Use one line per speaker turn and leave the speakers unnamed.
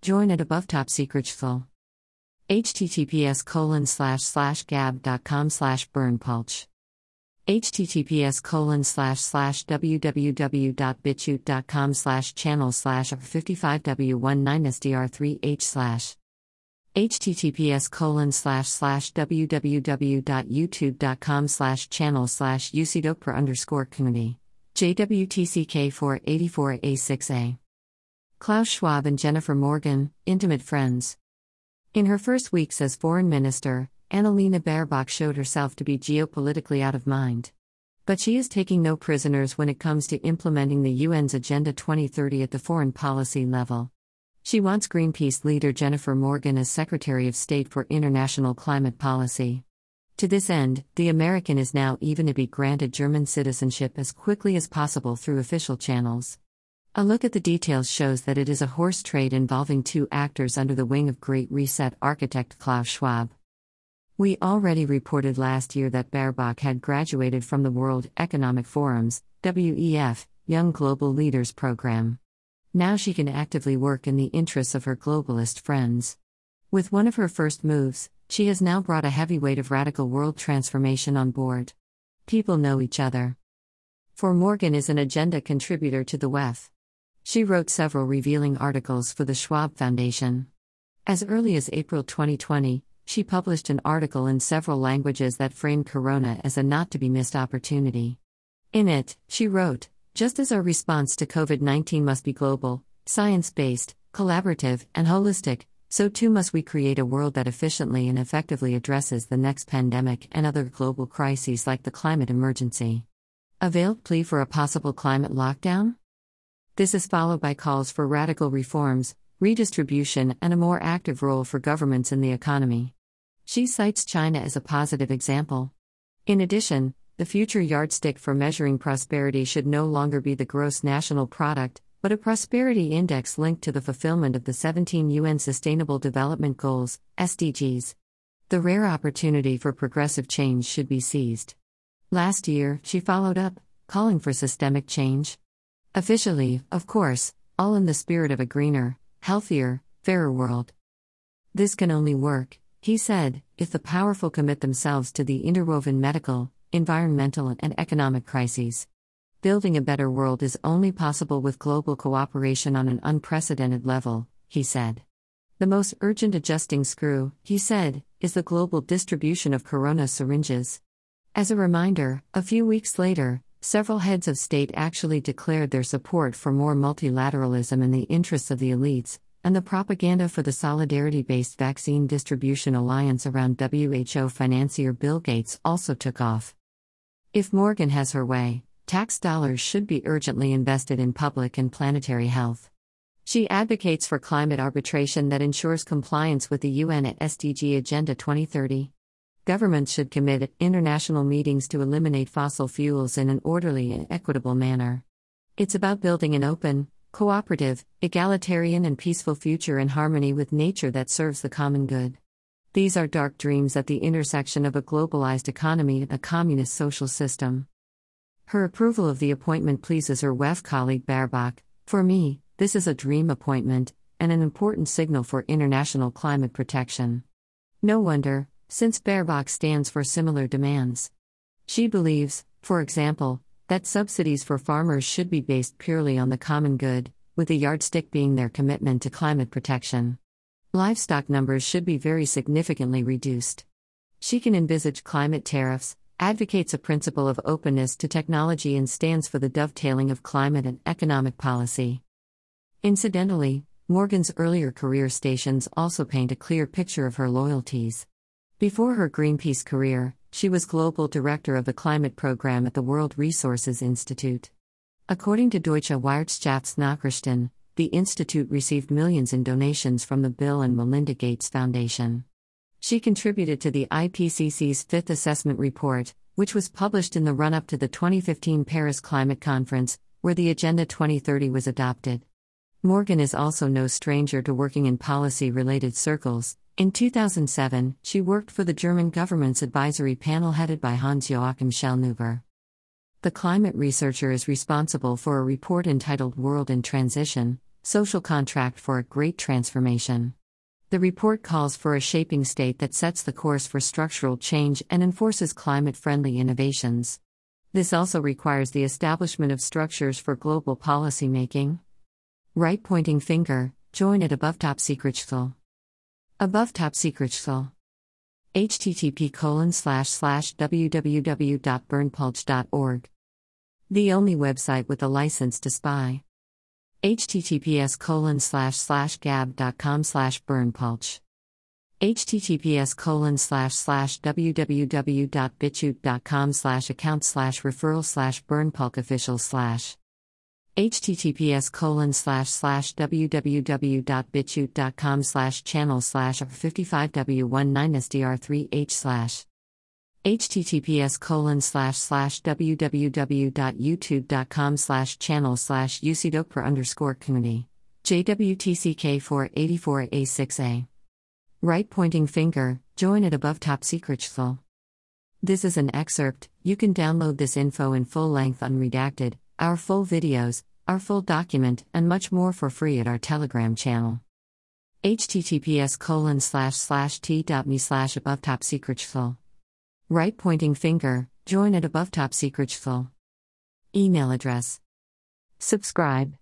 join at above top secret https colon slash slash gab.com slash berndpulch https colon slash slash www.bitchute.com slash channel slash 55w19sdr3h slash. Https colon slash slash www.youtube.com slash channel slash ucdopra underscore community. Jwtck 484a6a klaus schwab and jennifer morgan intimate friends in her first weeks as foreign minister annalena baerbock showed herself to be geopolitically out of mind but she is taking no prisoners when it comes to implementing the un's agenda 2030 at the foreign policy level she wants Greenpeace leader Jennifer Morgan as Secretary of State for International Climate Policy. To this end, the American is now even to be granted German citizenship as quickly as possible through official channels. A look at the details shows that it is a horse trade involving two actors under the wing of Great Reset architect Klaus Schwab. We already reported last year that Baerbock had graduated from the World Economic Forum's WEF Young Global Leaders program. Now she can actively work in the interests of her globalist friends. With one of her first moves, she has now brought a heavy weight of radical world transformation on board. People know each other. For Morgan is an agenda contributor to the WEF. She wrote several revealing articles for the Schwab Foundation. As early as April 2020, she published an article in several languages that framed Corona as a not to be missed opportunity. In it, she wrote, just as our response to COVID 19 must be global, science based, collaborative, and holistic, so too must we create a world that efficiently and effectively addresses the next pandemic and other global crises like the climate emergency. A veiled plea for a possible climate lockdown? This is followed by calls for radical reforms, redistribution, and a more active role for governments in the economy. She cites China as a positive example. In addition, the future yardstick for measuring prosperity should no longer be the gross national product, but a prosperity index linked to the fulfillment of the 17 UN Sustainable Development Goals, SDGs. The rare opportunity for progressive change should be seized. Last year, she followed up, calling for systemic change. Officially, of course, all in the spirit of a greener, healthier, fairer world. This can only work, he said, if the powerful commit themselves to the interwoven medical, environmental, and economic crises. Building a better world is only possible with global cooperation on an unprecedented level, he said. The most urgent adjusting screw, he said, is the global distribution of corona syringes. As a reminder, a few weeks later, several heads of state actually declared their support for more multilateralism in the interests of the elites, and the propaganda for the solidarity based vaccine distribution alliance around WHO financier Bill Gates also took off. If Morgan has her way, tax dollars should be urgently invested in public and planetary health. She advocates for climate arbitration that ensures compliance with the UN SDG Agenda 2030. Governments should commit at international meetings to eliminate fossil fuels in an orderly and equitable manner. It's about building an open, cooperative, egalitarian, and peaceful future in harmony with nature that serves the common good. These are dark dreams at the intersection of a globalized economy and a communist social system. Her approval of the appointment pleases her WEF colleague Baerbock. For me, this is a dream appointment, and an important signal for international climate protection. No wonder, since Baerbock stands for similar demands. She believes, for example, that subsidies for farmers should be based purely on the common good, with the yardstick being their commitment to climate protection. Livestock numbers should be very significantly reduced. She can envisage climate tariffs, advocates a principle of openness to technology, and stands for the dovetailing of climate and economic policy. Incidentally, Morgan's earlier career stations also paint a clear picture of her loyalties. Before her Greenpeace career, she was global director of the climate program at the World Resources Institute. According to Deutsche Wirtschaftsnachrichten, the Institute received millions in donations from the Bill and Melinda Gates Foundation. She contributed to the IPCC's fifth assessment report, which was published in the run up to the 2015 Paris Climate Conference, where the Agenda 2030 was adopted. Morgan is also no stranger to working in policy related circles. In 2007, she worked for the German government's advisory panel headed by Hans Joachim Schellnhuber. The climate researcher is responsible for a report entitled World in Transition Social Contract for a Great Transformation. The report calls for a shaping state that sets the course for structural change and enforces climate friendly innovations. This also requires the establishment of structures for global policymaking. Right pointing finger, join at above top secret school. Above top secret school. http colon slash slash www.berndpulch.org. The only website with a license to spy. https colon slash slash gab.com slash berndpulch https colon slash slash www.bitchute.com slash account slash referral slash berndpulch official slash https colon slash slash www.bitchute.com slash channel slash 55w19sdr3h slash https colon slash slash www.youtube.com slash channel slash ucdokper underscore community jwtck 484a6a right pointing finger join at above top secret full this is an excerpt. You can download this info in full length unredacted. Our full videos, our full document, and much more for free at our Telegram channel. https colon slash slash t.me slash above top. Right pointing finger, join at above top. Email address. Subscribe.